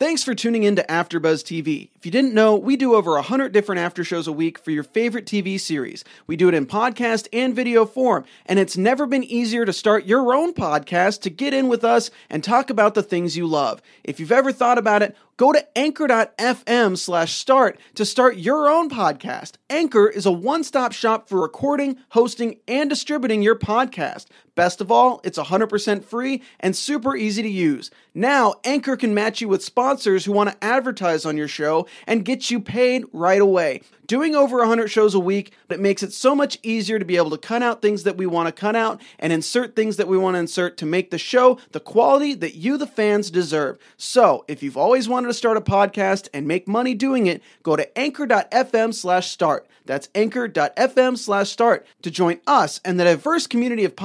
Thanks for tuning in to AfterBuzz TV. If you didn't know, we do over 100 different after shows a week for your favorite TV series. We do it in podcast and video form, and it's never been easier to start your own podcast to get in with us and talk about the things you love. If you've ever thought about it, go to anchor.fm slash start to start your own podcast. Anchor is a one-stop shop for recording, hosting, and distributing your podcast. Best of all, it's 100% free and super easy to use. Now, Anchor can match you with sponsors who want to advertise on your show and get you paid right away. Doing over 100 shows a week, but it makes it so much easier to be able to cut out things that we want to cut out and insert things that we want to insert to make the show the quality that you, the fans, deserve. So, if you've always wanted to start a podcast and make money doing it, go to anchor.fm slash start. That's anchor.fm slash start to join us and the diverse community of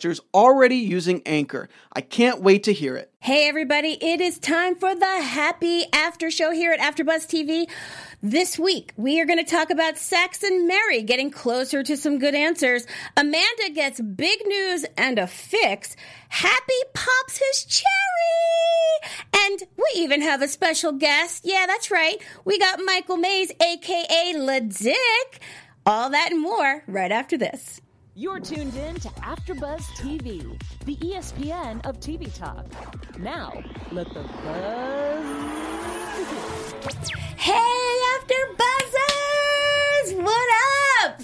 podcasters already using Anchor. I can't wait to hear it. Hey everybody, it is time for the happy after show here at AfterBuzz TV. This week, we are going to talk about Sax and Mary getting closer to some good answers. Amanda gets big news and a fix. Happy pops his cherry. And we even have a special guest. Yeah, that's right. We got Michael Mays, aka LeDick. All that and more right after this. You're tuned in to AfterBuzz TV, the ESPN of TV talk. Now, let the buzz begin. Hey, After Buzzers! What up?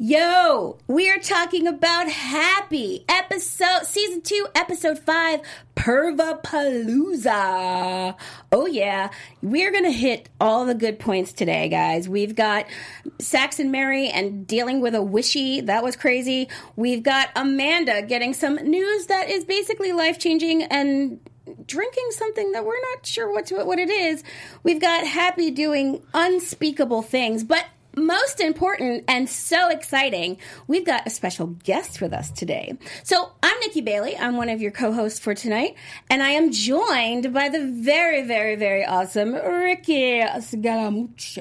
Yo, we are talking about Happy episode, season two, episode five, Pervapalooza. Oh yeah, we're gonna hit all the good points today, guys. We've got Sax and Mary and dealing with a wishy. That was crazy. We've got Amanda getting some news that is basically life changing and drinking something that we're not sure what to, what it is. We've got Happy doing unspeakable things, but most important and so exciting, we've got a special guest with us today. So I'm Nikki Bailey. I'm one of your co-hosts for tonight, and I am joined by the very, very, very awesome Ricky Scaramucci.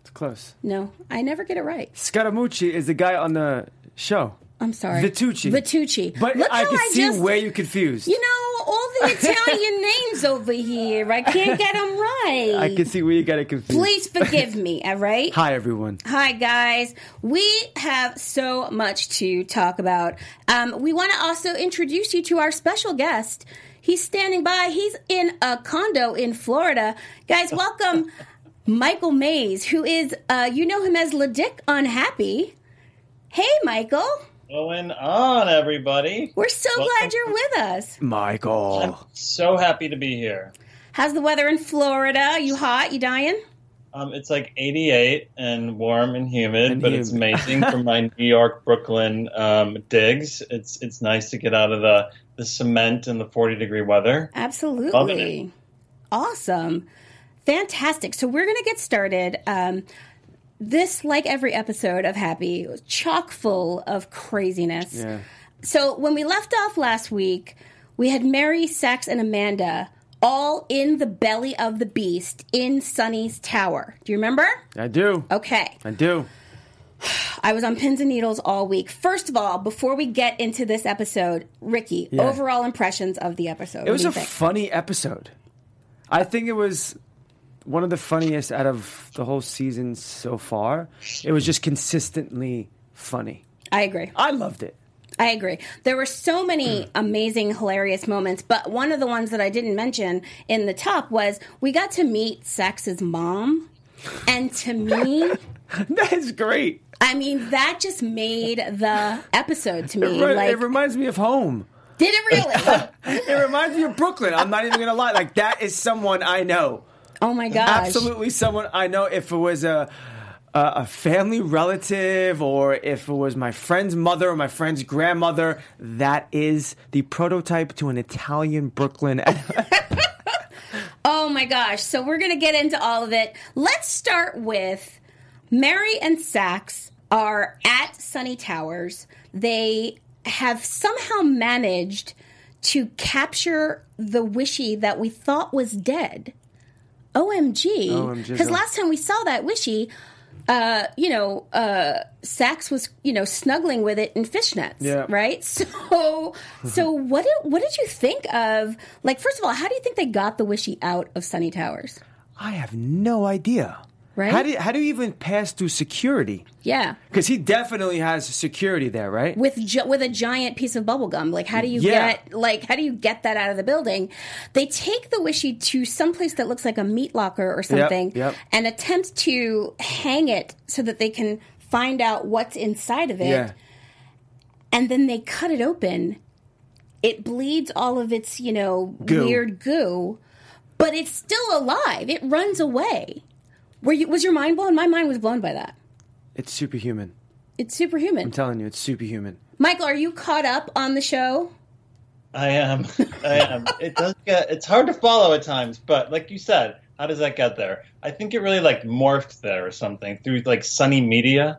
It's close. No, I never get it right. Scaramucci is the guy on the show. I'm sorry. Vitucci. Vitucci. But Look I can see just- where you're confused. You know, all the Italian names over here. I can't get them right. I can see where you got it confused. Please forgive me, all right? Hi, everyone. Hi, guys. We have so much to talk about. Um, we want to also introduce you to our special guest. He's standing by. He's in a condo in Florida. Guys, welcome Michael Mays, who is, uh, you know him as LeDick on Happy. Hey, Michael. Going on, everybody? We're so Welcome. glad you're with us. Michael. I'm so happy to be here. How's the weather in Florida? You hot? You dying? Um, it's like 88 and warm and humid, And but it's amazing for my New York, Brooklyn um, digs. It's it's nice to get out of the, the cement and the 40 degree weather. Absolutely. Awesome. Fantastic. So we're going to get started. Um, this, like every episode of Happy, was chock full of craziness. Yeah. So when we left off last week, we had Mary, Sax, and Amanda all in the belly of the beast in Sonny's tower. Do you remember? I do. Okay. I do. I was on pins and needles all week. First of all, before we get into this episode, Ricky, Yeah. overall impressions of the episode. It was a think? funny episode. I think it was one of the funniest out of the whole season so far. It was just consistently funny. I agree. I loved it. I agree. There were so many mm. amazing, hilarious moments, but one of the ones that I didn't mention in the top was we got to meet Sax's mom. And to me, That's great. I mean, that just made the episode to me. It, re- like, it reminds me of home. did it really? It reminds me of Brooklyn. I'm not even gonna lie. Like that is someone I know. Oh my gosh. Absolutely, someone I know. If it was a, a family relative, or if it was my friend's mother or my friend's grandmother, that is the prototype to an Italian Brooklyn. Oh my gosh. So we're going to get into all of it. Let's start with Mary and Sax are at Sonny Towers. They have somehow managed to capture the wishy that we thought was dead. OMG. Because last time we saw that wishy, uh, you know, uh, Sax was, you know, snuggling with it in fishnets, Yeah. right? So, so what did what did you think of? Like, first of all, how do you think they got the wishy out of Sonny Towers? I have no idea. Right? How do you, how do you even pass through security? Yeah, Because he definitely has security there, right? with gi- with a giant piece of bubble gum. Like, how do you Yeah. get like how do you get that out of the building? They take the wishy to someplace that looks like a meat locker or something, yep. and attempt to hang it so that they can find out what's inside of it. yeah. and then they cut it open. It bleeds all of its, you know, Goo. weird goo, but it's still alive. It runs away. Were you was your mind blown? My mind was blown by that. It's superhuman. It's superhuman. I'm telling you, it's superhuman. Michael, are you caught up on the show? I am. I am. It does get. It's hard to follow at times, but like you said, how does that get there? I think it really like morphed there or something through like Sonny Media.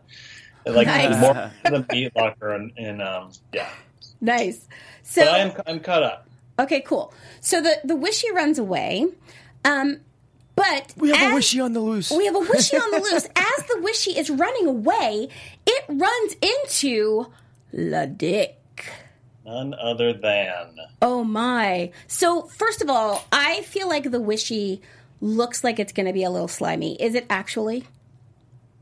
It, like Nice. morphed the meat locker and, and um yeah. Nice. So But I am I'm caught up. okay, cool. So the the wishy runs away, um, but We have a wishy on the loose. We have a wishy on the loose. As the wishy is running away, it runs into La Dick. None other than Oh my. So, first of all, I feel like the wishy looks like it's going to be a little slimy. Is it actually?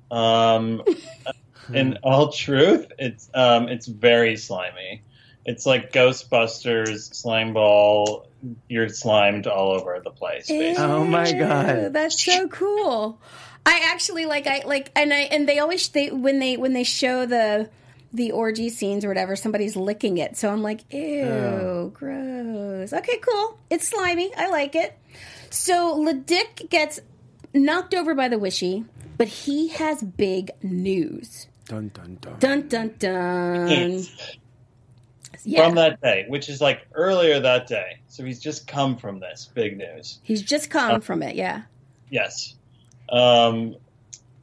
um in all truth, it's um it's very slimy. It's like Ghostbusters slime ball. You're slimed all over the place. Basically. Oh my God. That's so cool. I actually like I like and I and they always they when they when they show the the orgy scenes or whatever, somebody's licking it. So I'm like, ew, oh. gross. Okay, cool. It's slimy. I like it. So Ledick gets knocked over by the wishy, but he has big news. Dun dun dun. Dun dun dun. Yeah. from that day, which is like earlier that day. So he's just come from this big news. He's just come from it, yeah. Yes. Um,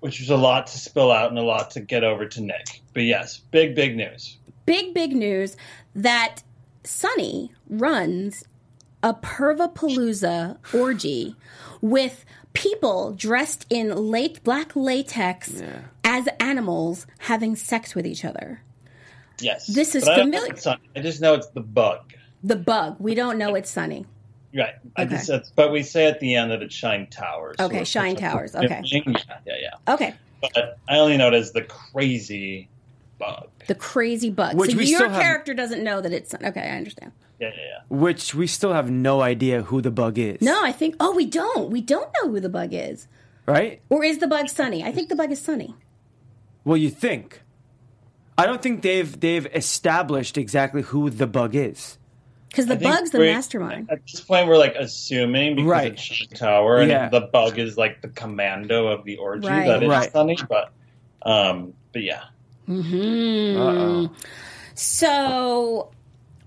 which was a lot to spill out and a lot to get over to Nick. But yes, big, big news. big, big news that Sonny runs a Pervapalooza orgy with people dressed in late black latex as animals having sex with each other. Yes. This is But I familiar- I just know it's the bug. The bug. We don't know it's Sonny. Right. I Okay. just, it's- but we say at the end that it's Shine Towers. Okay, So Shine Towers, okay. Yeah, yeah, yeah. Okay. But I only know it as the crazy bug. The crazy bug. Which so we your still have- character doesn't know that it's okay. I understand. Yeah, yeah, yeah. Which we still have no idea who the bug is. No, I think. Oh, we don't. We don't know who the bug is. Right? Or is the bug Sonny? I think the bug is Sonny. Well, you think. I don't think they've they've established exactly who the bug is. Because the I bug's the mastermind. At this point, we're like assuming because Right. it's Shine Tower and Yeah. the bug is like the commando of the orgy Right. that is Right. Sonny. But, um, but yeah. Uh-oh. So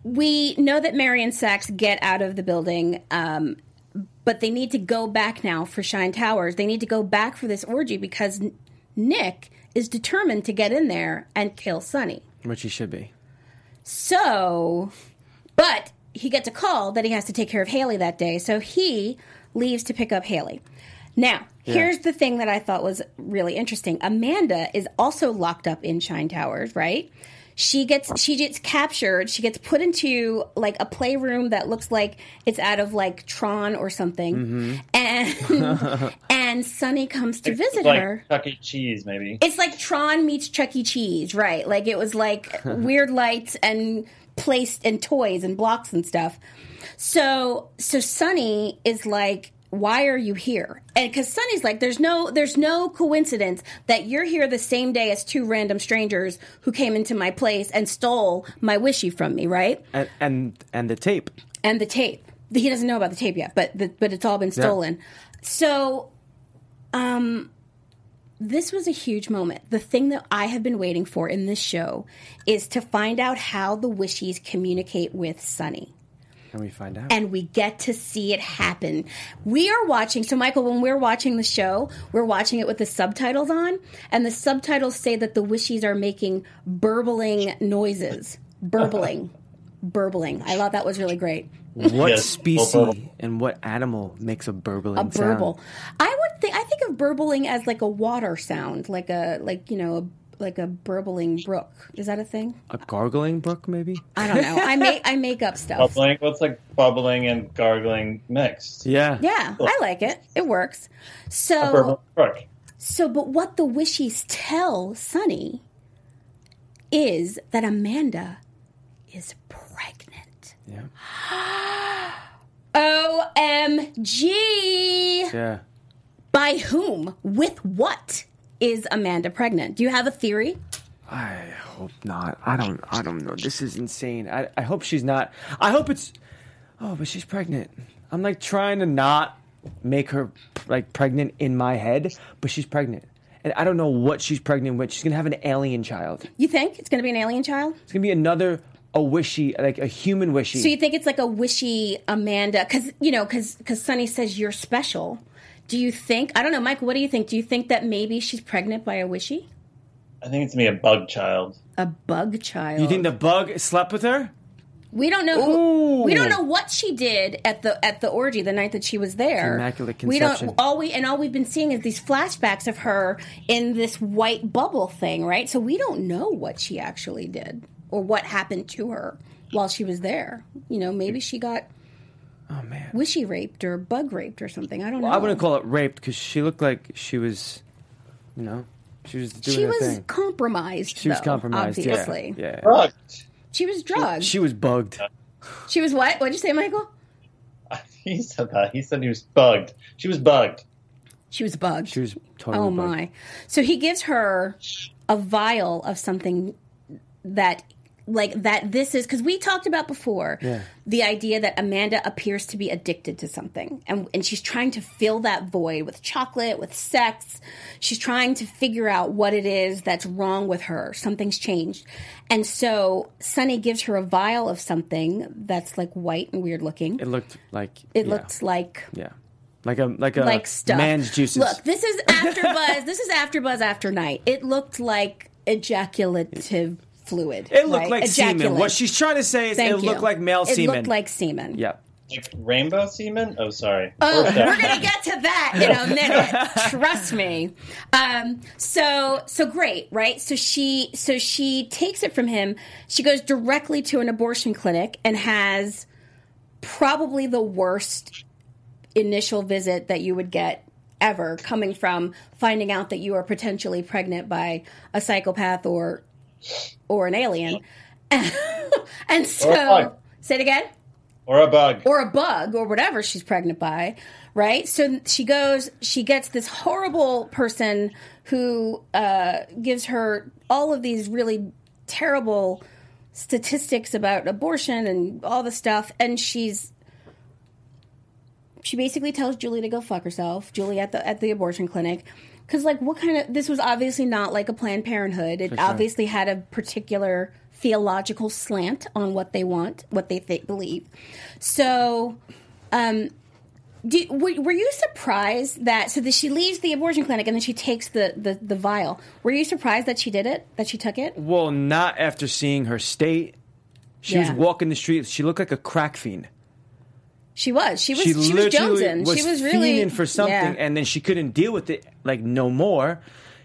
we know that Mary and Sax get out of the building, um, but they need to go back now for Shine Towers. They need to go back for this orgy because Nick is determined to get in there and kill Sonny. Which he should be. So, but he gets a call that he has to take care of Haley that day, so he leaves to pick up Haley. Now, here's the thing that I thought was really interesting. Amanda is also locked up in Shine Towers, right? She gets she gets captured. She gets put into like a playroom that looks like it's out of like Tron or something, mm-hmm. and and Sonny comes to visit like her. Chuck E. Cheese, maybe. It's like Tron meets Chuck E. Cheese, right? Like it was like weird lights and placed and toys and blocks and stuff. So so Sonny is like, why are you here? And because Sonny's like, there's no there's no coincidence that you're here the same day as two random strangers who came into my place and stole my wishy from me, right? And and and the tape. and the tape. He doesn't know about the tape yet, but the, but it's all been stolen. So, um, this was a huge moment. The thing that I have been waiting for in this show is to find out how the Wishies communicate with Sonny. Can we find out? And we get to see it happen. We are watching. So, Michael, when we're watching the show, we're watching it with the subtitles on, and the subtitles say that the Wishies are making burbling noises. Burbling. burbling. I thought that was really great. what Yes, species and what animal makes a burbling a burble. sound? I would think. I think think of burbling as like a water sound, like a like you know a, like a burbling brook. Is that a thing? A gargling brook, maybe. I don't know. I make I make up stuff. Bubbling. What's like bubbling and gargling mixed? Yeah. Yeah, I like it. It works. So purple brook. so, but what the wishies tell Sonny is that Amanda is pregnant. Yeah. OMG! Yeah. By whom? With what is Amanda pregnant? Do you have a theory? I hope not. I don't. I don't know. This is insane. I. I hope she's not. I hope it's. Oh, but she's pregnant. I'm like trying to not make her like pregnant in my head, but she's pregnant, and I don't know what she's pregnant with. She's gonna have an alien child. You think it's going to be an alien child? It's gonna be another a wishy, like a human wishy. So you think it's like a wishy Amanda? Because you know, because because Sonny says you're special. Do you think? I don't know, Mike. What do you think? Do you think that maybe she's pregnant by a wishy, I think it's gonna be a bug child. a bug child? you think the bug slept with her? We don't know. Who, we don't know what she did at the at the orgy the night that she was there. Immaculate conception. We don't. All we and all we've been seeing is these flashbacks of her in this white bubble thing, right? So we don't know what she actually did or what happened to her while she was there. You know, maybe she got Oh man. wishy raped or bug raped or something. I don't know. I wouldn't call it rape because she looked like she was, you know, she was doing She her was thing. compromised. She was compromised. Obviously, Yeah. Bugged. she was drugged. She was bugged. she was what? What'd you say, Michael? He said that. He said he was bugged. She was bugged. She was bugged. She was totally. Bugged. Oh bugged. my. So he gives her a vial of something that like that this is because we talked about before Yeah. the idea that Amanda appears to be addicted to something and and she's trying to fill that void with chocolate, with sex. She's trying to figure out what it is that's wrong with her. Something's changed. And so Sonny gives her a vial of something that's like white and weird looking. It looked like It yeah, looks like yeah, like a like a like stuff. man's juices. Look, this is after buzz. this is after buzz after night. It looked like ejaculative fluid. it looked right? like semen. What she's trying to say is Thank it you. looked like male it semen. It looked like semen. yeah. Like rainbow semen? Oh, sorry. Oh, we're gonna get to that in a minute. Trust me. Um, so so great, right? So she so she takes it from him. She goes directly to an abortion clinic and has probably the worst initial visit that you would get ever coming from finding out that you are potentially pregnant by a psychopath or or an alien. and so say it again or a bug. or a bug or whatever she's pregnant by, right? So she goes, she gets this horrible person who uh, gives her all of these really terrible statistics about abortion and all the stuff, and she's she basically tells Julie to go fuck herself. Julie at the at the abortion clinic. Because like, what kind of this was obviously not like a Planned Parenthood. It sure. obviously had a particular theological slant on what they want, what they th- believe. So, um, do, were, were you surprised that so that she leaves the abortion clinic and then she takes the, the the vial? Were you surprised that she did it? That she took it? Well, not after seeing her state. She Yeah. was walking the streets. She looked like a crack fiend. She was. She was. She, She, was literally jonesing. was she was really in for something, yeah. and then she couldn't deal with it like no more.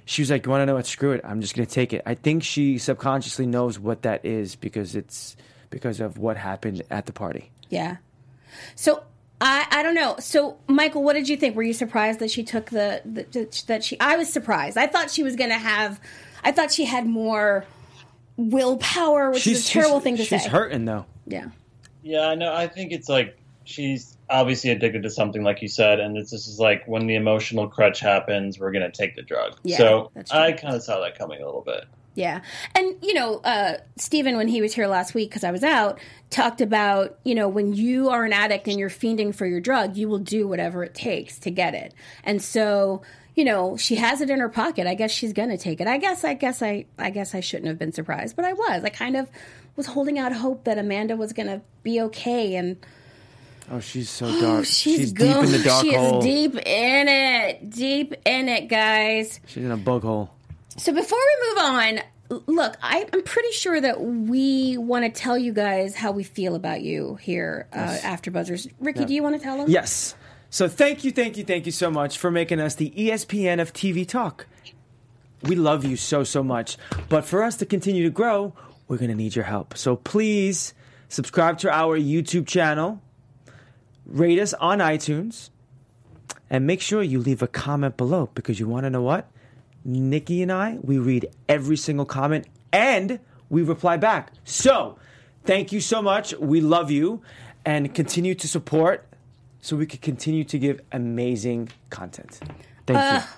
She was like, "You want to know what? Screw it. I'm just going to take it." I think she subconsciously knows what that is because it's because of what happened at the party. Yeah. So I I don't know. So Michael, what did you think? Were you surprised that she took the, the that she? I was surprised. I thought she was going to have. I thought she had more willpower, which is a terrible thing to she's say. hurting though. Yeah. Yeah, I know. I think it's like she's obviously addicted to something, like you said, and it's this is like when the emotional crutch happens, we're gonna take the drug. Yeah, so. I kind of saw that coming a little bit. Yeah. And, you know, uh, Stephen, when he was here last week, because I was out, talked about, you know, when you are an addict and you're fiending for your drug, you will do whatever it takes to get it. And so, you know, she has it in her pocket. I guess she's going to take it. I guess, I guess, I, I guess I shouldn't have been surprised, but I was. I kind of was holding out hope that Amanda was going to be okay. And Oh, she's so dark. she's, deep in the dark She hole. is deep in it. Deep in it, guys. She's in a bug hole. So before we move on, look, I, I'm pretty sure that we want to tell you guys how we feel about you here uh, after Buzzers. Ricky, do you want to tell them? Yes. So thank you, thank you, thank you so much for making us the ESPN of TV talk. We love you so, so much. But for us to continue to grow, we're going to need your help. So please subscribe to our YouTube channel, rate us on iTunes, and make sure you leave a comment below because you want to know what? Nikki and I, we read every single comment and we reply back. So thank you so much. We love you and continue to support so we can continue to give amazing content. Thank you.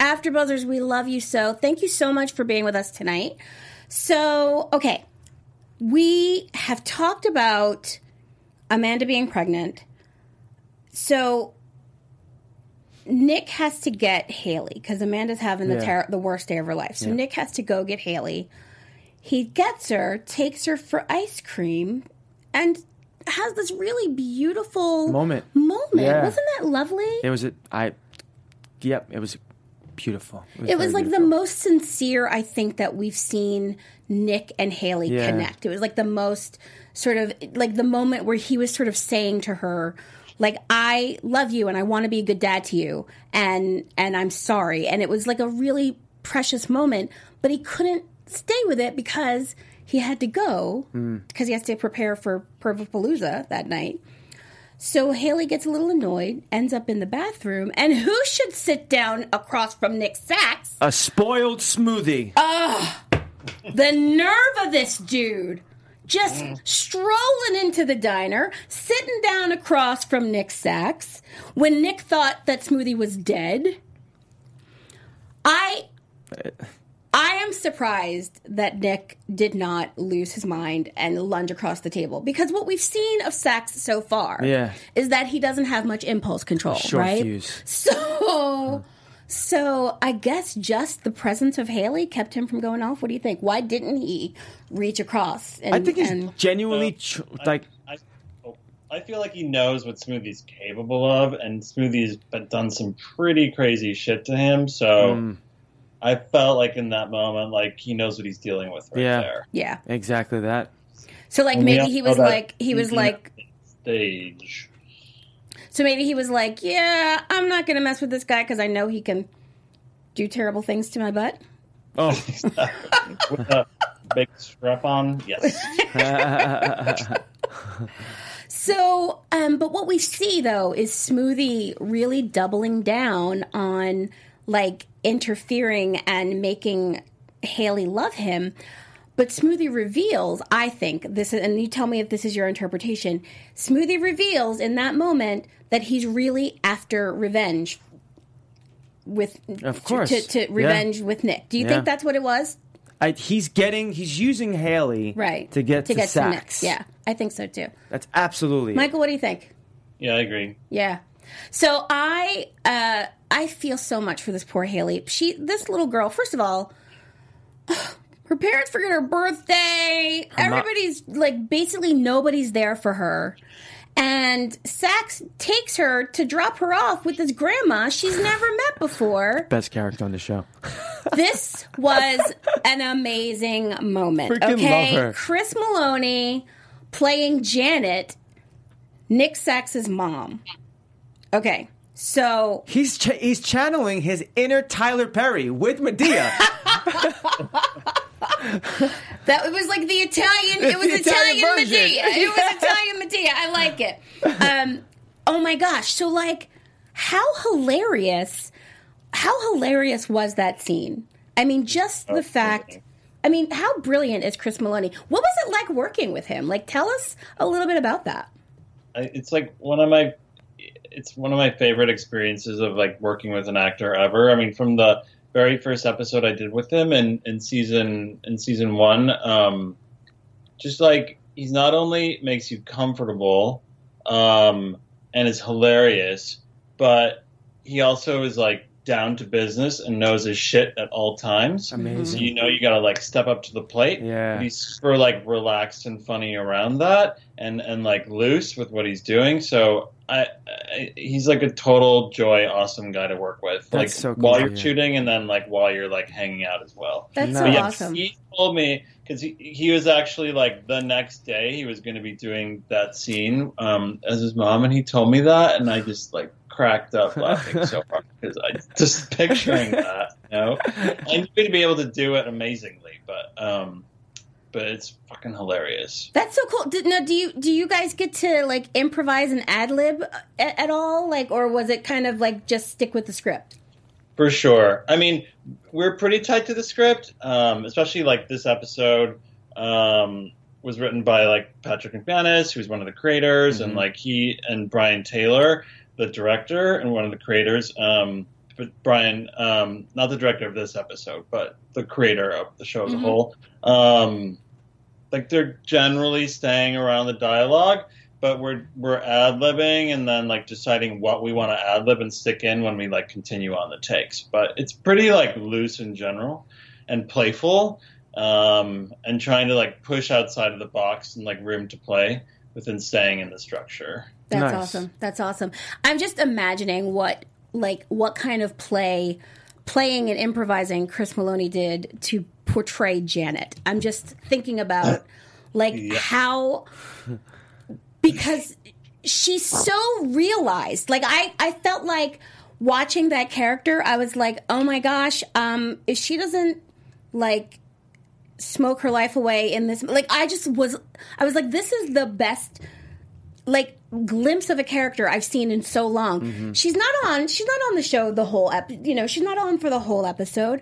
After Buzzers, we love you so. Thank you so much for being with us tonight. So, okay, we have talked about Amanda being pregnant. So, Nick has to get Haley because Amanda's having the Yeah. ter- the worst day of her life. So Yeah. Nick has to go get Haley. He gets her, takes her for ice cream, and has this really beautiful Moment. Moment, Yeah. wasn't that lovely? It was a, I, yep, it was beautiful. It was very like the most sincere I think that we've seen Nick and Haley connect. It was like the most sort of like the moment where he was sort of saying to her like I love you and I want to be a good dad to you and and I'm sorry and it was like a really precious moment but he couldn't stay with it because he had to go Mm. because he has to prepare for Pervapalooza that night. So Haley gets a little annoyed, ends up in the bathroom, and who should sit down across from Nick Sax? a spoiled smoothie. The nerve of this dude. Just mm. strolling into the diner, sitting down across from Nick Sax when Nick thought that Smoothie was dead. I I am surprised that Nick did not lose his mind and lunge across the table because what we've seen of Sax so far Yeah. is that he doesn't have much impulse control, Short right? fuse. So, so I guess just the presence of Haley kept him from going off. What do you think? Why didn't he reach across? And, I think he's and- genuinely tr- like I, oh, I feel like he knows what Smoothie's capable of, and Smoothie's been, done some pretty crazy shit to him. So Mm. I felt like in that moment, like he knows what he's dealing with right Yeah. there. yeah. exactly that. So like And maybe he was like he was like stage. So maybe he was like yeah I'm not gonna mess with this guy because I know he can do terrible things to my butt. Oh, with a big strap on. Yes. So, um, but what we see though is Smoothie really doubling down on like interfering and making Haley love him. But Smoothie reveals, I think this is, and you tell me if this is your interpretation. Smoothie reveals in that moment that he's really after revenge with, Of course. to, to Yeah. revenge with Nick. Do you Yeah. think that's what it was? I, he's getting he's using Haley Right to get to, to get Sax. to Nick. Yeah, I think so too. that's absolutely it. Michael, what do you think? Yeah, I agree. Yeah. So I uh I feel so much for this poor Haley. She this little girl, first of all, her parents forget her birthday. mo- Everybody's like basically nobody's there for her. And Sax takes her to drop her off with this grandma she's never met before. best character on the show. This was an amazing moment. Freaking okay. love her. Chris Meloni playing Janet, Nick Sax's mom. Okay. So He's ch- he's channeling his inner Tyler Perry with Madea. that it was like the Italian. It was The Italian Italian, version. Madea. It was Italian Madea. I like it. Um, oh my gosh! So like, how hilarious! How hilarious was that scene? I mean, just the fact. I mean, how brilliant is Chris Meloni? What was it like working with him? Like, tell us a little bit about that. It's like one of my it's one of my favorite experiences of like working with an actor ever. I mean, from the very first episode I did with him in, in season in season one, um, just like he's not only makes you comfortable um, and is hilarious, but he also is like down to business and knows his shit at all times. Amazing. So you know you gotta like step up to the plate. Yeah. He's super like relaxed and funny around that, and and like loose with what he's doing. So I, I he's like a total joy, awesome guy to work with. like so cool while you're shooting, and then like while you're like hanging out as well. That's Nice. so yeah, awesome. he told me because he, he was actually like the next day he was going to be doing that scene um, as his mom, and he told me that, and I just like cracked up laughing so hard because I just picturing that. You know, I'm going to be able to do it amazingly, but um, but it's fucking hilarious. That's so cool. Did, now, do you do you guys get to like improvise and ad lib at, at all, like, or was it kind of like just stick with the script? For sure. I mean, we're pretty tight to the script, um, especially like this episode um, was written by like Patrick Macmanus, who's one of the creators, and like he and Brian Taylor, the director and one of the creators. Um, Brian, um, not the director of this episode, but the creator of the show as a whole. Um, like they're generally staying around the dialogue, but we're we're ad libbing and then like deciding what we want to ad lib and stick in when we like continue on the takes. But it's pretty like loose in general and playful, um, and trying to like push outside of the box and like room to play within staying in the structure. That's Nice. awesome. That's awesome. I'm just imagining what like what kind of play playing and improvising Chris Meloni did to portray Janet. I'm just thinking about like how because she's so realized. Like I I felt like watching that character, I was like, "Oh my gosh, um if she doesn't like smoke her life away in this like I just was I was like this is the best like glimpse of a character I've seen in so long. She's not on she's not on the show the whole ep- you know, she's not on for the whole episode,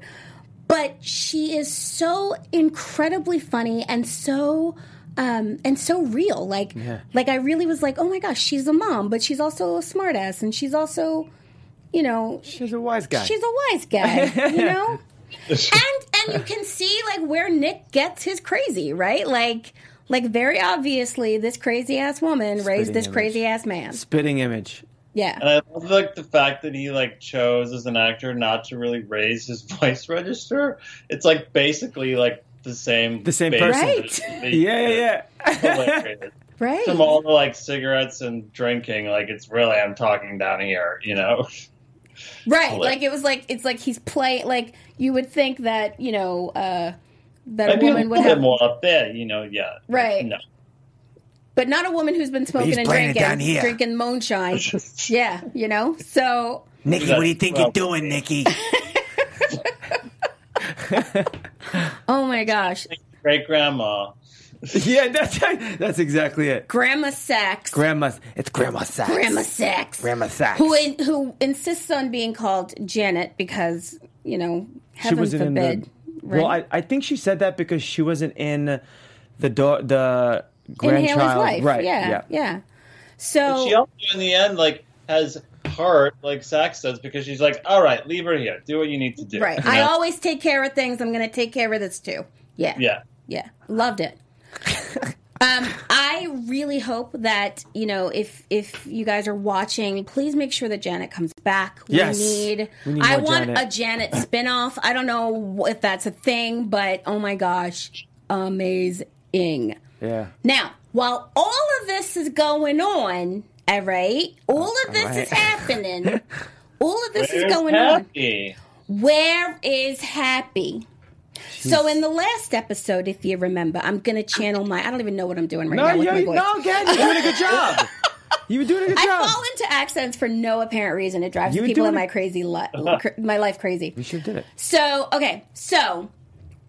but she is so incredibly funny and so um and so real. Like like I really was like, "Oh my gosh, she's a mom, but she's also a smartass and she's also you know, She's a wise guy. she's a wise guy, you know? and and you can see like where Nick gets his crazy, right? Like like very obviously this crazy ass woman raised this image. crazy ass man. Spitting image. Yeah. And I love like the fact that he like chose as an actor not to really raise his voice register. It's like basically like the same The same person. Right. Yeah, yeah, yeah. Right. From all the like cigarettes and drinking, like it's really I'm talking down here, you know. Right. Hilarious. Like it was like it's like he's playing like you would think that, you know, uh that a Maybe a woman would little have bit more up there, you know. Yeah, Right. No, but not a woman who's been smoking and drinking down here. drinking moonshine. yeah, you know? So Nikki, what do you think Well- you're doing, Nikki? oh my gosh. great grandma. yeah, that's that's exactly it. Grandma Sax. Grandma. It's Grandma Sax. Grandma Sax. Grandma Sax. who in, who insists on being called Janet because you know heaven she wasn't forbid. in the. Right? Well, I, I think she said that because she wasn't in the do- the grandchild. Haley's life, right? Yeah, Yeah. yeah. So She also in the end like has heart like Sax does because she's like, all right, leave her here, do what you need to do. right, You I always take care of things. I'm going to take care of this too. Yeah, yeah. yeah. Loved it. um, I really hope that you know if if you guys are watching, please make sure that Janet comes back. We Yes. need. We need I want Janet. a Janet spinoff. I don't know if that's a thing, but oh my gosh, amazing. Yeah. Now, while all of this is going on, all right, all of this right. is happening, all of this Where's is going on. Happy? Where is Happy? So in the last episode, if you remember, I'm going to channel my. I don't even know what I'm doing right No, now with my voice. no, again, you're doing a good job. You were doing a good I job. I fall into accents for no apparent reason. It drives You the were people in my crazy li- my life crazy. We should have did it. So, okay, so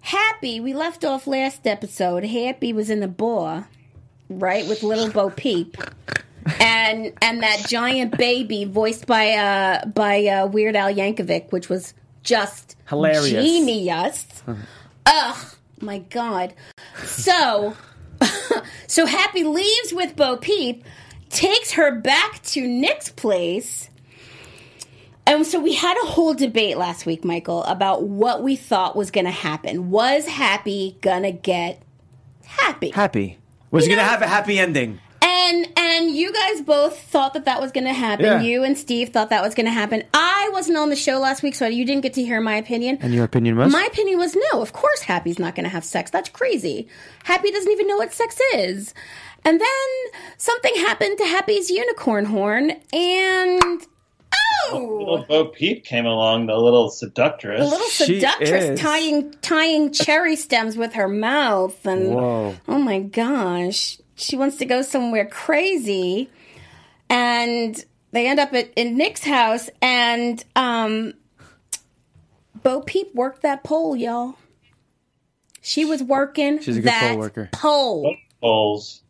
Happy, we left off last episode. Happy was in the bar, right, with little Bo Peep. And and that giant baby voiced by uh by uh, Weird Al Yankovic, which was just Hilarious. genius. Ugh, my god. So so Happy leaves with Bo Peep, takes her back to Nick's place. And so we had a whole debate last week, Michael, about what we thought was going to happen. Was Happy going to get happy? Happy. Was You going to have a happy ending. And and you guys both thought that that was going to happen. Yeah. You and Steve thought that was going to happen. I wasn't on the show last week, so you didn't get to hear my opinion. And your opinion was? My opinion was no, of course Happy's not going to have sex. That's crazy. Happy doesn't even know what sex is. And then something happened to Happy's unicorn horn, and Oh, Little oh, Bo Peep came along, the little seductress. the little She seductress is. tying tying cherry stems with her mouth, and Whoa. oh my gosh, she wants to go somewhere crazy, and they end up at in Nick's house, and um, Bo Peep worked that pole, y'all. She was working She's a good that pole worker. pole. Bulls.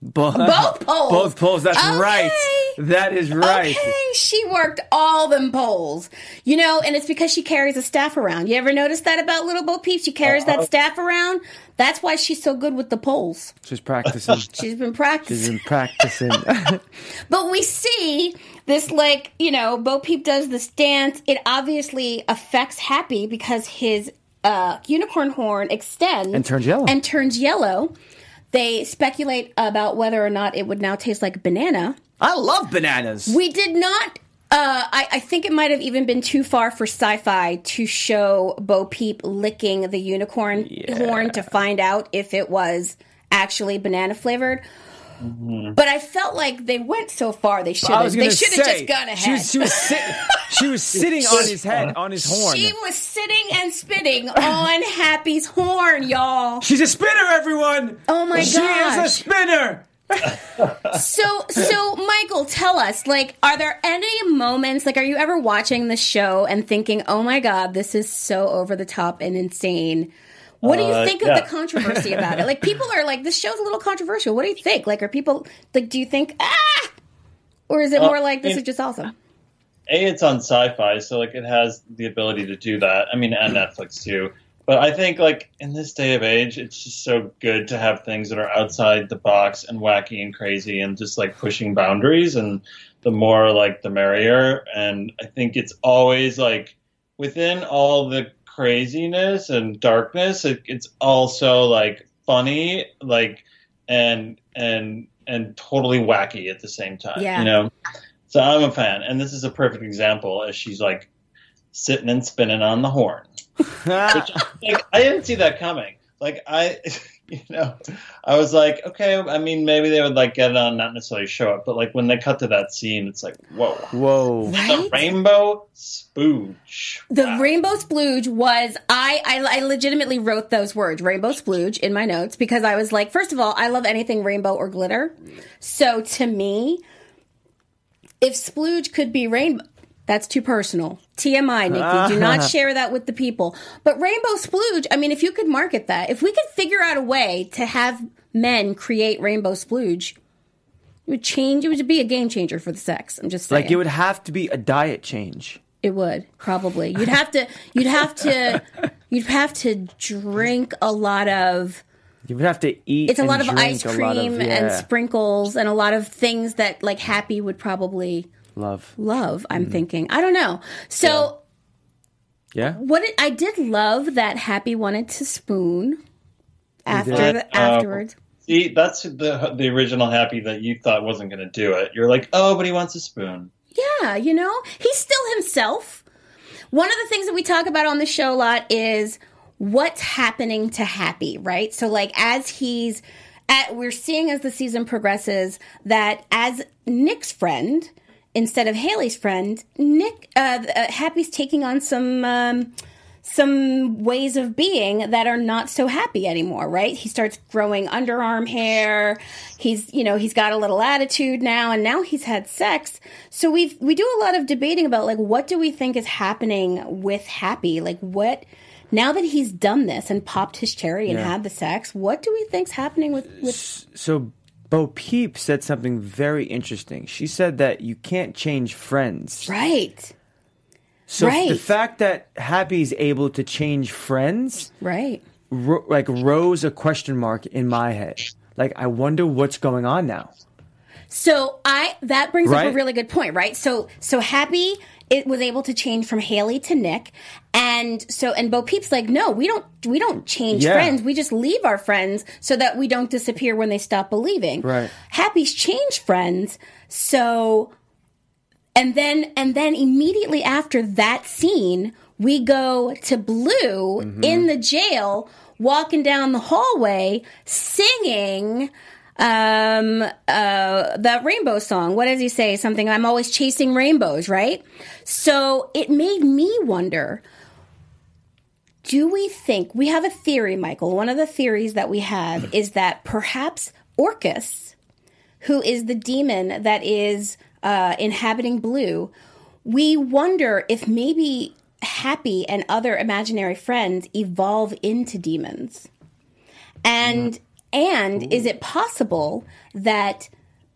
Bo- Both poles. Both poles. That's Okay. right. That is right. Okay, she worked all them poles. You know, and it's because she carries a staff around. You ever notice that about little Bo Peep? She carries Uh-huh. that staff around. That's why she's so good with the poles. She's practicing. She's been She's practicing. been practicing. But we see this, like, you know, Bo Peep does this dance. It obviously affects Happy because his uh, unicorn horn extends And turns yellow. And turns yellow. They speculate about whether or not it would now taste like banana. I love bananas. We did not. Uh, I, I think it might have even been too far for Syfy to show Bo Peep licking the unicorn horn to find out if it was actually banana flavored. Mm-hmm. But I felt like they went so far they should have. They should have just gone She ahead. was, she was, sit, she was sitting on his head, on his horn. She was sitting and spitting on Happy's horn, y'all. She's a spinner, everyone. Oh my god, She is a spinner. So, so Michael, tell us, like, are there any moments, like, are you ever watching the show and thinking, "Oh my god, this is so over the top and insane"? What do you Uh, think yeah. of the controversy about it? Like, people are like, "This show's a little controversial." What do you think? Like, are people like, do you think ah, or is it Well, more like this I mean- is just awesome? A, it's on Syfy, so like it has the ability to do that. I mean, and Netflix too. But I think like in this day of age, it's just so good to have things that are outside the box and wacky and crazy and just like pushing boundaries. And the more like the merrier. And I think it's always like within all the craziness and darkness, it, it's also like funny, like and and and totally wacky at the same time. Yeah. You know. So I'm a fan, and this is a perfect example as she's like sitting and spinning on the horn. Like I didn't see that coming. Like I, you know, I was like, okay. I mean, maybe they would like get it on, not necessarily show it, but like when they cut to that scene, it's like, whoa, Whoa. the rainbow spooge. The Wow. rainbow splooge was I, I I legitimately wrote those words rainbow splooge in my notes because I was like first of all I love anything rainbow or glitter so to me if splooge could be rainbow that's too personal TMI Nikki do not share that with the people but rainbow splooge I mean if you could market that if we could figure out a way to have men create rainbow splooge it would change it would be a game changer for the sex I'm just saying Like it would have to be a diet change. it would probably. You'd have to. You'd have to. You'd have to drink a lot of. You would have to eat. It's a lot of ice cream of- and sprinkles and a lot of things that like Happy would probably love. love. I'm mm-hmm. thinking. I don't know. So Yeah. what it, I did love that Happy wanted to spoon after did? the, afterwards. Uh, see, that's the the original happy that you thought wasn't going to do it. You're like, oh, but he wants a spoon. Yeah, you know, he's still himself. One of the things that we talk about on the show a lot is what's happening to Happy, right? So, like, as he's at, we're seeing as the season progresses that as Nick's friend, instead of Haley's friend, Nick, uh, uh, Happy's taking on some, um, some ways of being that are not so happy anymore, right? He starts growing underarm hair. He's, you know, he's got a little attitude now and now he's had sex. So we we do a lot of debating about like what do we think is happening with Happy? Like what now that he's done this and popped his cherry and Yeah. had the sex, what do we think's happening with with So Bo Peep said something very interesting. She said that you can't change friends. Right. So Right. the fact that Happy's able to change friends, Right. ro- like rose a question mark in my head. Like I wonder what's going on now. So I that brings up a really good point, right? So so Happy it was able to change from Haley to Nick, and so and Bo Peep's like, no, we don't we don't change Yeah. friends. We just leave our friends so that we don't disappear when they stop believing. Right. Happy's changed friends, so and then and then immediately after that scene, we go to Blue in the jail, walking down the hallway, singing um uh the rainbow song what does he say something i'm always chasing rainbows right so it made me wonder do we think we have a theory michael. One of the theories that we have is that perhaps orcus who is the demon that is uh, inhabiting blue, we wonder if maybe Happy and other imaginary friends evolve into demons. And and is it possible that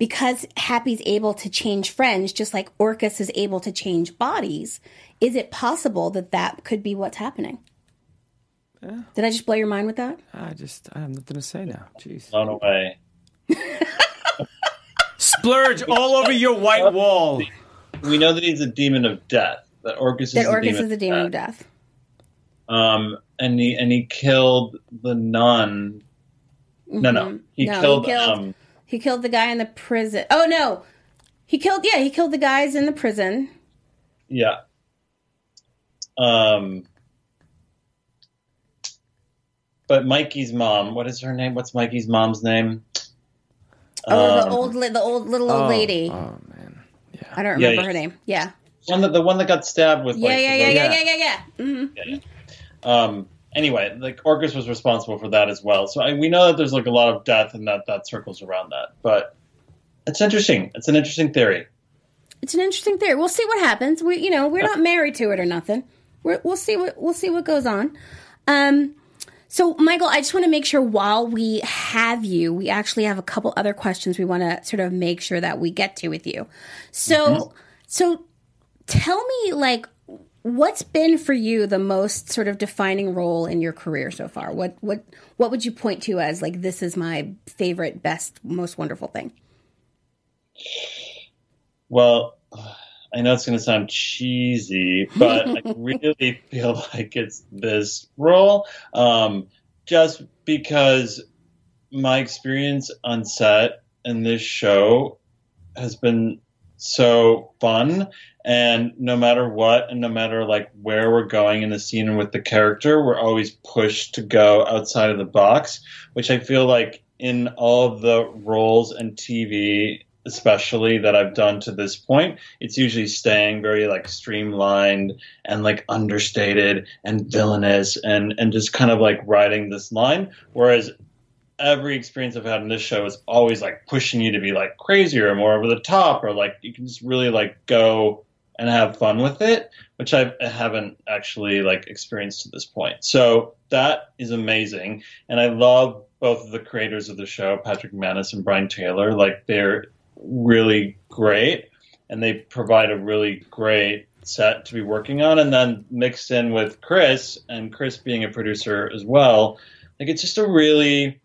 because Happy's able to change friends just like Orcus is able to change bodies, is it possible that that could be what's happening? Yeah. Did I just blow your mind with that? I just I have nothing to say now. Jeez. Blown away. Splurge all over your white wall. We know that he's a demon of death. That Orcus That is Orcus a demon is a demon of death. Um, and he and he killed the nun. No, no, he Mm-hmm. No, he killed. killed- um, He killed the guy in the prison. Oh no. He killed yeah, he killed the guys in the prison. yeah. Um, but Mikey's mom. What is her name? What's Mikey's mom's name? Oh, the Um, old the old little old Oh, lady. Oh man. Yeah. I don't remember yeah. her name. Yeah. one that the one that got stabbed with. Yeah, like, yeah, the yeah, rope. yeah, yeah, yeah, yeah. hmm Um. Anyway, like Orcus was responsible for that as well. So I, we know that there's like a lot of death and that that circles around that. But it's interesting. It's an interesting theory. It's an interesting theory. We'll see what happens. We, you know, we're not married to it or nothing. We're, we'll see what we'll see what goes on. Um, so, Michael, I just want to make sure while we have you, we actually have a couple other questions we want to sort of make sure that we get to with you. So, so tell me, like, what's been for you the most sort of defining role in your career so far? What what what would you point to as like this is my favorite, best, most wonderful thing? Well, I know it's going to sound cheesy, but I really feel like it's this role. Um, just because my experience on set in this show has been so fun and no matter what and no matter like where we're going in the scene and with the character we're always pushed to go outside of the box which i feel like in all of the roles and tv especially that i've done to this point it's usually staying very like streamlined and like understated and villainous and and just kind of like riding this line. Whereas every experience I've had in this show is always like pushing you to be like crazier or more over the top, or like you can just really like go and have fun with it, which I haven't actually like experienced to this point. So that is amazing, and I love both of the creators of the show, Patrick Macmanus and Brian Taylor. Like they're really great, and they provide a really great set to be working on, and then mixed in with Chris and Chris being a producer as well. Like it's just a really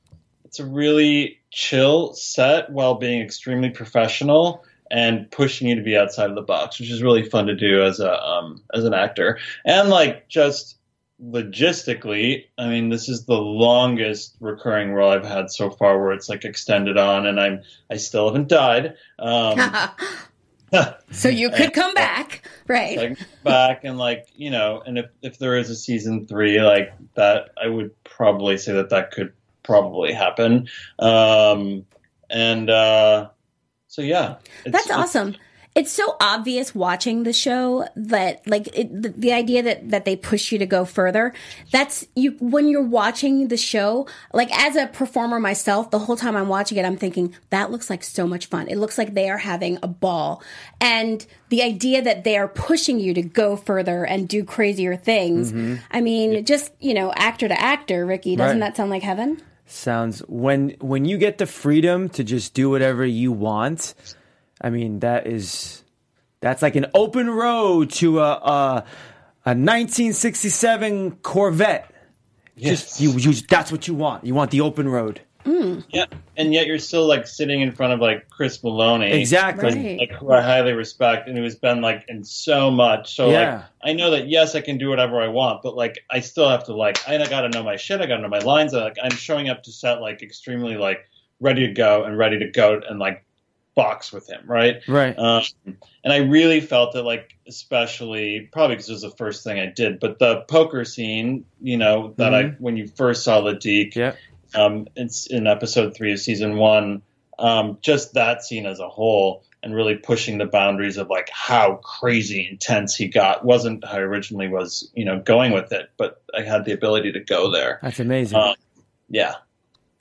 it's a really chill set while being extremely professional and pushing you to be outside of the box, which is really fun to do as a um, as an actor. And like just logistically, I mean, this is the longest recurring role I've had so far, where it's like extended on, and I'm I still haven't died. Um, so you could come back, right? like back and like you know, and if if there is a season three like that, I would probably say that that could probably happen. Um, and uh, so yeah, it's, That's awesome. It's so obvious watching the show that like it, the, the idea that that they push you to go further. That's you when you're watching the show. Like as a performer myself, the whole time I'm watching it, I'm thinking that looks like so much fun. It looks like they are having a ball, and the idea that they are pushing you to go further and do crazier things. Mm-hmm. I mean, just you know, actor to actor, Ricky, doesn't Right. that sound like heaven? Sounds when when you get the freedom to just do whatever you want i mean that is that's like an open road to a a, a 1967 corvette. Just you, you that's what you want. You want the open road yeah, and yet you're still like sitting in front of like Chris Meloni, exactly Right. like who I highly respect and who has been like in so much. So Yeah. like I know that yes, I can do whatever I want, but like I still have to like I got to know my shit. I got to know my lines. I, like I'm showing up to set like extremely like ready to go and ready to go and like box with him, right? right Um, and I really felt it, like, especially probably because it was the first thing I did, but the poker scene, you know, that I when you first saw Ledik, yeah um, it's in episode three of season one, um, just that scene as a whole, and really pushing the boundaries of like how crazy intense he got wasn't how I originally was, you know, going with it, but I had the ability to go there. that's amazing Uh, Yeah,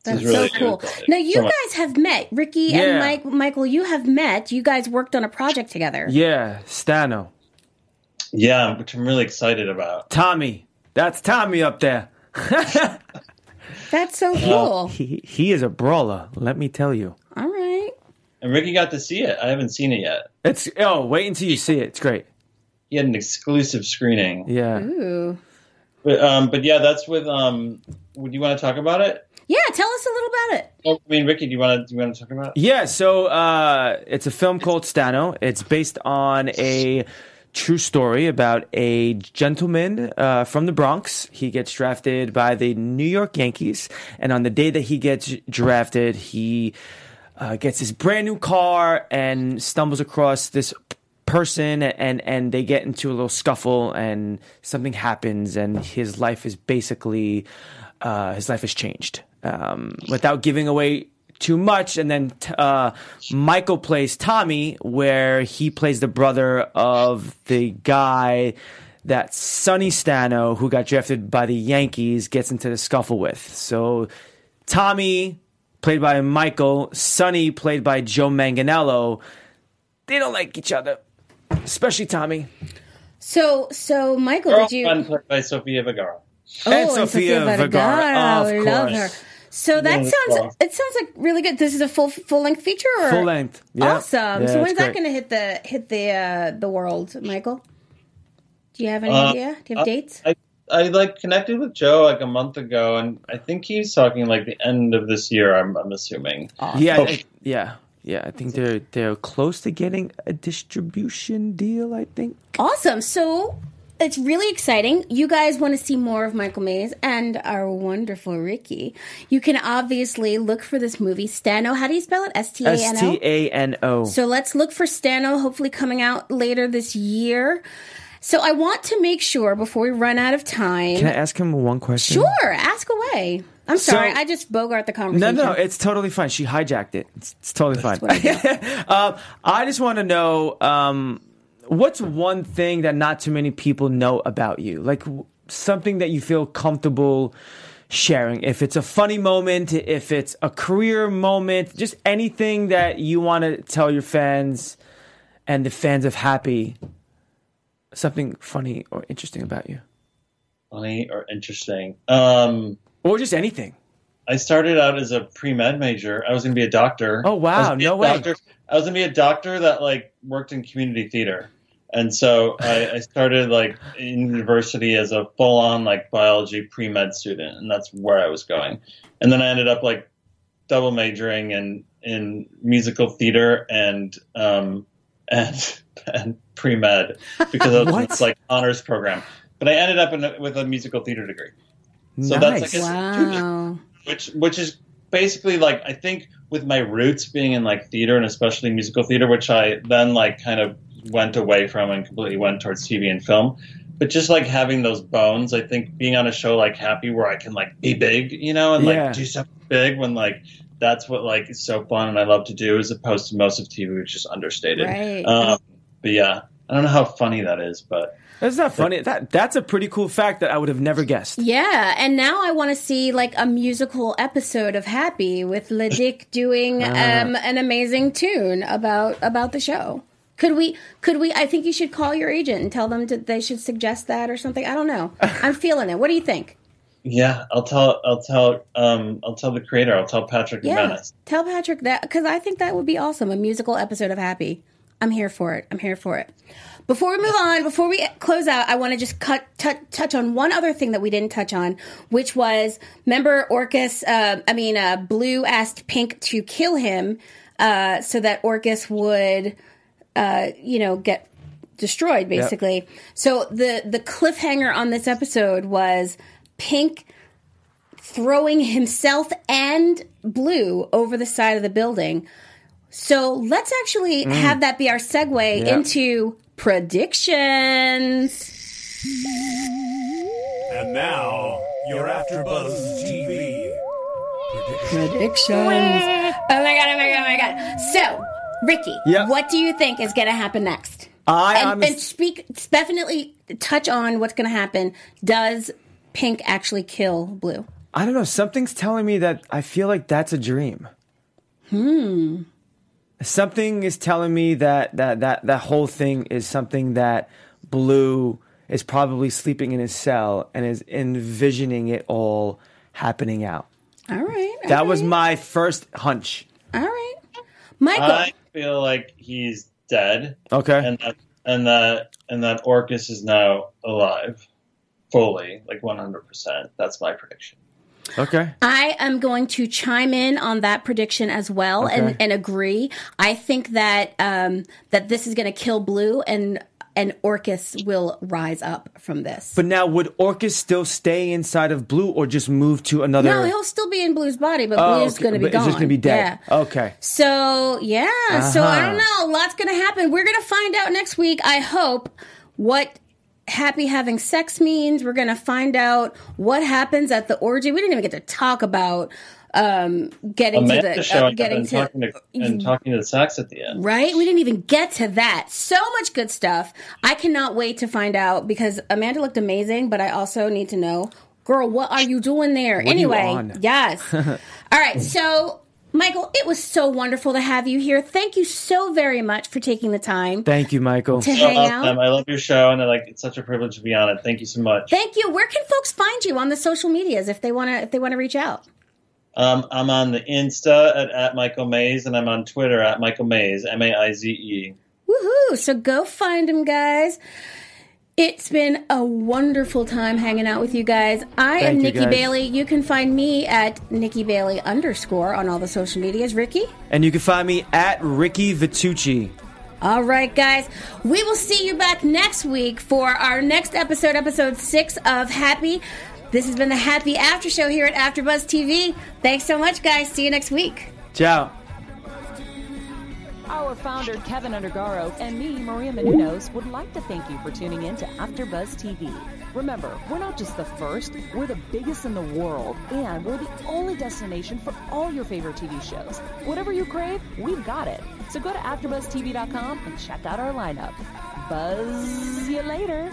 That's really so cool. exciting. Now you So much- guys have met, Ricky and Mike. Michael, you have met. You guys worked on a project together. Yeah, Stano. yeah, which I'm really excited about. Tommy. That's Tommy up there. That's so cool. He, he is a brawler, let me tell you. All right. And Ricky got to see it. I haven't seen it yet. It's oh, wait until you see it. It's great. He had an exclusive screening. Yeah. Ooh. But um, but yeah, that's with um. Would you want to talk about it? Yeah, tell us a little about it. Oh, I mean, Ricky, do you want to do you want to talk about it? Yeah, so uh, it's a film called Stano. It's based on a true story about a gentleman uh, from the Bronx. He gets drafted by the New York Yankees, and on the day that he gets drafted, he uh, gets his brand new car and stumbles across this person and and they get into a little scuffle and something happens and his life is basically uh, his life has changed um, without giving away too much and then uh, Michael plays Tommy where he plays the brother of the guy that Sonny Stano who got drafted by the Yankees gets into the scuffle with so Tommy played by Michael Sonny played by Joe Manganiello they don't like each other especially Tommy So, so Michael, did you? Girlfriend played by Sofia Vergara. Oh, And Sofia Vergara, of I love course. her. So that Yeah, sounds. well. It sounds like really good. This is a full full length feature, or Full length. Yeah. Awesome. Yeah, so when's it's that going to hit the hit the uh, the world, Michael? Do you have any Uh, idea? Do you have uh, dates? I I like connected with Joe like a month ago, and I think he's talking like the end of this year. I'm I'm assuming. Yeah, Oh. I- yeah, yeah. I think they're they're close to getting a distribution deal. I think. Awesome. So it's really exciting. You guys want to see more of Michael Maize and our wonderful Ricky. You can obviously look for this movie, Stano. How do you spell it? S T A N S T O. A N O. So let's look for Stano, hopefully coming out later this year. So I want to make sure before we run out of time. Can I ask him one question? Sure, ask away. I'm So- sorry, I just bogart the conversation. no, no, it's totally fine. She hijacked it. It's, it's totally fine. I um, I just want to know um, what's one thing that not too many people know about you, like something that you feel comfortable sharing. If it's a funny moment, if it's a career moment, just anything that you want to tell your fans and the fans of Happy, something funny or interesting about you, Funny or interesting. Um, or just anything. I started out as a pre med major. I was going to be a doctor. Oh, wow. I was gonna be No way. Doctor. I was going to be a doctor that like worked in community theater, and so I, I started like in university as a full on like biology pre med student, and that's where I was going. And then I ended up like double majoring in in musical theater and um and and pre med because I was this like honors program. But I ended up in a, with a musical theater degree. So nice. that's like a- Wow. which which is basically like I think with my roots being in like theater and especially musical theater, which I then like kind of went away from and completely went towards TV and film. But just like having those bones, I think being on a show like Happy where I can like be big, you know, and Yeah. like do something big when like that's what like is so fun and I love to do as opposed to most of TV which is understated. Right. Um, but yeah, I don't know how funny that is, but That's not funny. That that's a pretty cool fact that I would have never guessed. Yeah, and now I want to see like a musical episode of Happy with Ledik doing Ah. um, an amazing tune about about the show. Could we? Could we? I think you should call your agent and tell them that they should suggest that or something. I don't know. I'm feeling it. What do you think? yeah, I'll tell I'll tell um I'll tell the creator, I'll tell Patrick Yeah, Jimenez. tell Patrick that because I think that would be awesome. A musical episode of Happy. I'm here for it. I'm here for it. Before we move on, before we close out, I want to just cut touch, touch on one other thing that we didn't touch on, which was member Orcus. Uh, I mean, uh, Blue asked Pink to kill him uh, so that Orcus would, uh, you know, get destroyed basically. So the the cliffhanger on this episode was Pink throwing himself and Blue over the side of the building. So let's actually have that be our segue Yeah. into predictions. And now, you're after AfterBuzz TV prediction. Predictions. Oh my god! Oh my god! Oh my god! So, Ricky, Yeah. what do you think is going to happen next? I and, honest- and speak definitely touch on what's going to happen. Does Pink actually kill Blue? I don't know. Something's telling me that I feel like that's a dream. Hmm. Something is telling me that that that that whole thing is something that Blue is probably sleeping in his cell and is envisioning it all happening out. All right. all That was my first hunch. All right. Michael. I feel like he's dead, Okay. and that and that and that Orcus is now alive, fully, like one hundred percent. That's my prediction. okay. I am going to chime in on that prediction as well and, and agree. I think that um, that this is going to kill Blue and and Orcus will rise up from this. But now, would Orcus still stay inside of Blue or just move to another? no, he'll still be in Blue's body, but Oh, Blue's okay, going to be but gone. It's just going to be dead. Yeah. Okay. So yeah, so I Uh-huh. don't know. A Lots going to happen. We're going to find out next week. I hope what happy having sex means. We're going to find out what happens at the orgy. We didn't even get to talk about um, getting Amanda to the showing uh, up getting and to talking to and talking to the Sax at the end. Right? We didn't even get to that. So much good stuff. I cannot wait to find out because Amanda looked amazing, but I also need to know, girl, what are you doing there? are you anyway, on? yes. All right. So, Michael, it was so wonderful to have you here. Thank you so very much for taking the time Thank you, Michael. to hang awesome. out. I love your show, and I like it's such a privilege to be on it. Thank you so much. Thank you. Where can folks find you on the social medias if they want to if they want to reach out? Um, I'm on the Insta at, at Michael Maize, and I'm on Twitter at Michael Maize, M A I Z E. Woohoo! So go find him, guys. It's been a wonderful time hanging out with you guys. I am Thank you, Nikki guys. Bailey. You can find me at Nikki Bailey underscore on all the social medias. Ricky? And you can find me at Ricky Vitucci. All right, guys. We will see you back next week for our next episode, episode six of Happy. This has been the Happy After Show here at AfterBuzz TV. Thanks so much, guys. See you next week. Ciao. Our founder, Kevin Undergaro, and me, Maria Menounos, would like to thank you for tuning in to AfterBuzz TV. Remember, we're not just the first, we're the biggest in the world, and we're the only destination for all your favorite TV shows. Whatever you crave, we've got it. So go to AfterBuzzTV.com and check out our lineup. Buzz you later.